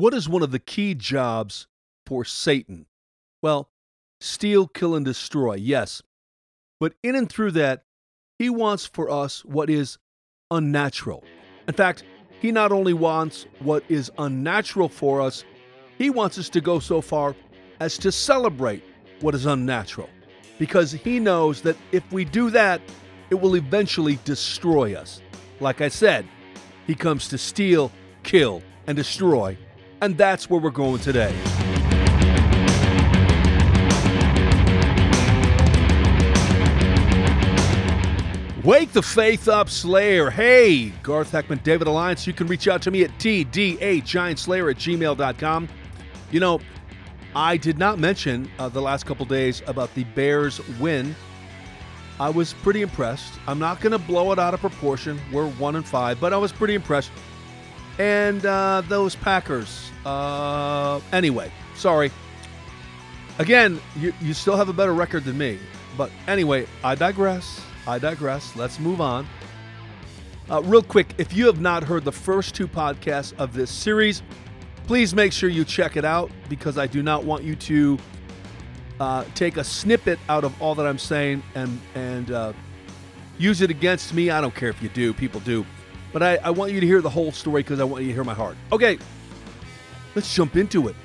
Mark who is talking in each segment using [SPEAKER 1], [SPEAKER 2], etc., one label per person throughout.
[SPEAKER 1] What is one of the key jobs for Satan? Well, steal, kill, and destroy, yes. But in and through that, he wants for us what is unnatural. In fact, he not only wants what is unnatural for us, he wants us to go so far as to celebrate what is unnatural. Because he knows that if we do that, it will eventually destroy us. Like I said, he comes to steal, kill, and destroy. And that's where we're going today. Wake the Faith Up Slayer. Hey, Garth Heckman, David Alliance. You can reach out to me at tdagiantslayer at gmail.com. You know, I did not mention uh, the last couple days about the Bears win. I was pretty impressed. I'm not going to blow it out of proportion. We're one and five, but I was pretty impressed. And uh, those Packers. Uh, anyway, sorry. Again, you, you still have a better record than me. But anyway, I digress. I digress. Let's move on. Uh, real quick, if you have not heard the first two podcasts of this series, please make sure you check it out because I do not want you to uh, take a snippet out of all that I'm saying and and uh, use it against me. I don't care if you do; people do, but I, I want you to hear the whole story because I want you to hear my heart. Okay, let's jump into it.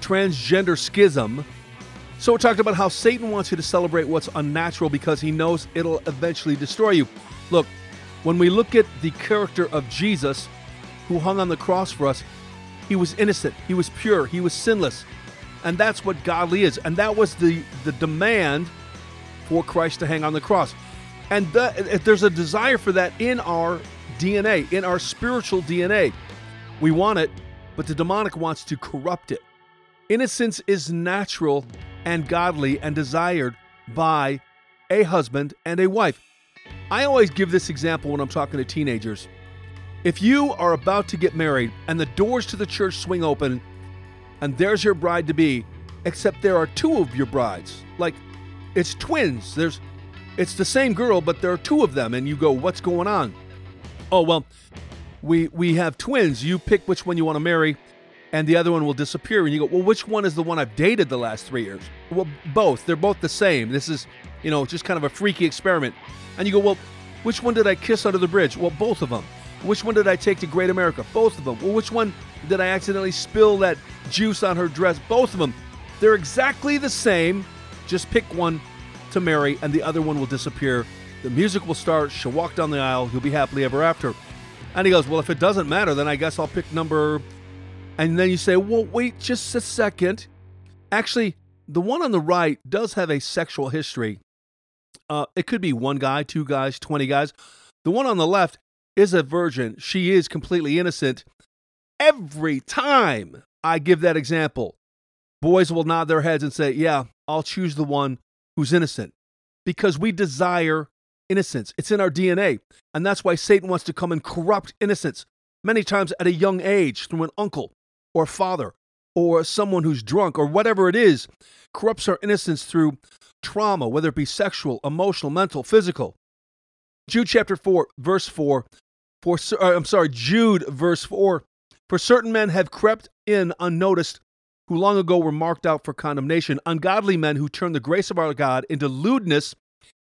[SPEAKER 1] Transgender schism so, we talked about how Satan wants you to celebrate what's unnatural because he knows it'll eventually destroy you. Look, when we look at the character of Jesus who hung on the cross for us, he was innocent, he was pure, he was sinless. And that's what godly is. And that was the, the demand for Christ to hang on the cross. And the, there's a desire for that in our DNA, in our spiritual DNA. We want it, but the demonic wants to corrupt it. Innocence is natural and godly and desired by a husband and a wife. I always give this example when I'm talking to teenagers. If you are about to get married and the doors to the church swing open and there's your bride to be, except there are two of your brides, like it's twins. There's it's the same girl, but there are two of them, and you go, What's going on? Oh well, we we have twins. You pick which one you want to marry and the other one will disappear. And you go, well, which one is the one I've dated the last three years? Well, both. They're both the same. This is, you know, just kind of a freaky experiment. And you go, well, which one did I kiss under the bridge? Well, both of them. Which one did I take to Great America? Both of them. Well, which one did I accidentally spill that juice on her dress? Both of them. They're exactly the same. Just pick one to marry, and the other one will disappear. The music will start. She'll walk down the aisle. You'll be happily ever after. And he goes, Well, if it doesn't matter, then I guess I'll pick number and then you say, well, wait just a second. Actually, the one on the right does have a sexual history. Uh, it could be one guy, two guys, 20 guys. The one on the left is a virgin. She is completely innocent. Every time I give that example, boys will nod their heads and say, Yeah, I'll choose the one who's innocent because we desire innocence. It's in our DNA. And that's why Satan wants to come and corrupt innocence many times at a young age through an uncle, or father or someone who's drunk or whatever it is corrupts our innocence through trauma, whether it be sexual, emotional, mental, physical. Jude chapter 4, verse 4. For, uh, I'm sorry, Jude verse 4. For certain men have crept in unnoticed, who long ago were marked out for condemnation, ungodly men who turn the grace of our God into lewdness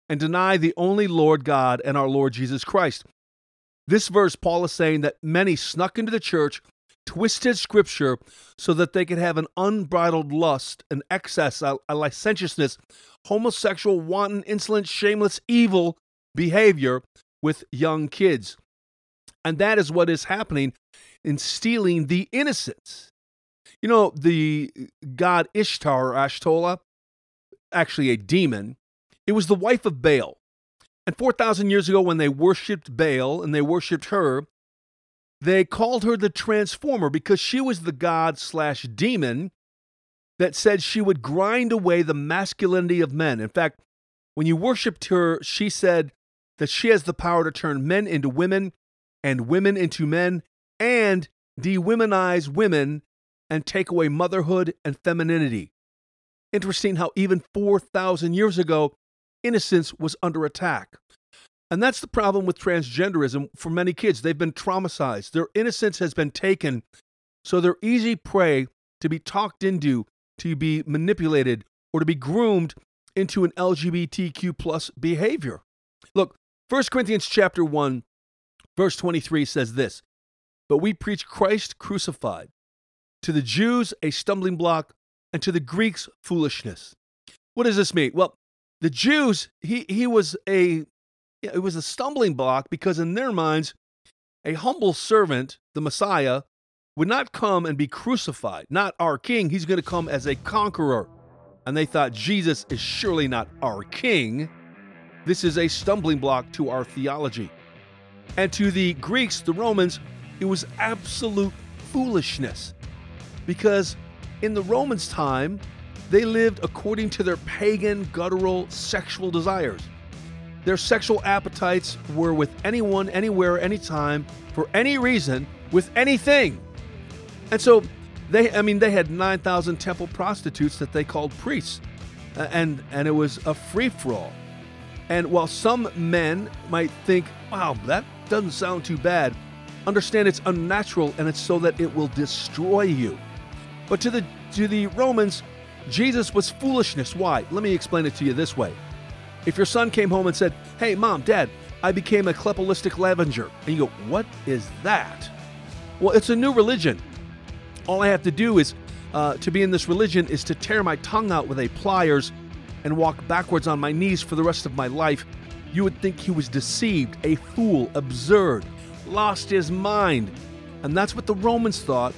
[SPEAKER 1] and deny the only Lord God and our Lord Jesus Christ. This verse, Paul is saying that many snuck into the church twisted scripture so that they could have an unbridled lust, an excess, a, a licentiousness, homosexual, wanton, insolent, shameless, evil behavior with young kids. And that is what is happening in stealing the innocence. You know, the god Ishtar or Ashtola, actually a demon, it was the wife of Baal. And 4,000 years ago, when they worshiped Baal and they worshiped her, they called her the Transformer because she was the god slash demon that said she would grind away the masculinity of men. In fact, when you worshiped her, she said that she has the power to turn men into women and women into men and dewomanize women and take away motherhood and femininity. Interesting how even 4,000 years ago, innocence was under attack. And that's the problem with transgenderism for many kids. They've been traumatized. Their innocence has been taken So they're easy prey to be talked into, to be manipulated, or to be groomed into an LGBTQ plus behavior. Look, 1 Corinthians chapter 1, verse 23 says this But we preach Christ crucified, to the Jews a stumbling block, and to the Greeks foolishness. What does this mean? Well, the Jews, he, he was a it was a stumbling block because in their minds, a humble servant, the Messiah, would not come and be crucified. Not our king, he's going to come as a conqueror. And they thought Jesus is surely not our king. This is a stumbling block to our theology. And to the Greeks, the Romans, it was absolute foolishness. Because in the Romans' time, they lived according to their pagan, guttural, sexual desires. Their sexual appetites were with anyone, anywhere, anytime, for any reason, with anything. And so they, I mean, they had 9,000 temple prostitutes that they called priests. And, and it was a free for all. And while some men might think, wow, that doesn't sound too bad, understand it's unnatural and it's so that it will destroy you. But to the, to the Romans, Jesus was foolishness. Why? Let me explain it to you this way. If your son came home and said, Hey, mom, dad, I became a kleptolistic lavenger, and you go, What is that? Well, it's a new religion. All I have to do is, uh, to be in this religion, is to tear my tongue out with a pliers and walk backwards on my knees for the rest of my life. You would think he was deceived, a fool, absurd, lost his mind. And that's what the Romans thought,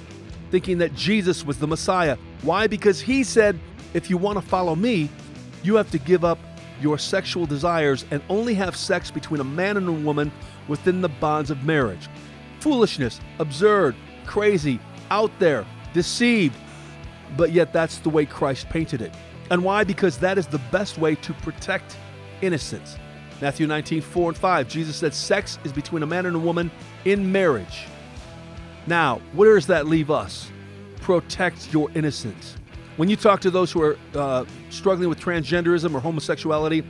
[SPEAKER 1] thinking that Jesus was the Messiah. Why? Because he said, if you want to follow me, you have to give up your sexual desires and only have sex between a man and a woman within the bonds of marriage. Foolishness, absurd, crazy, out there, deceived. But yet, that's the way Christ painted it. And why? Because that is the best way to protect innocence. Matthew 19, 4 and 5, Jesus said, Sex is between a man and a woman in marriage. Now, where does that leave us? Protect your innocence. When you talk to those who are uh, struggling with transgenderism or homosexuality,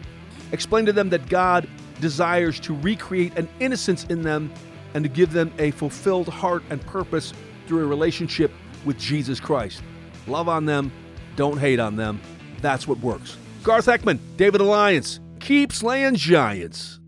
[SPEAKER 1] explain to them that God desires to recreate an innocence in them and to give them a fulfilled heart and purpose through a relationship with Jesus Christ. Love on them, don't hate on them. That's what works. Garth Heckman, David Alliance, keep slaying giants.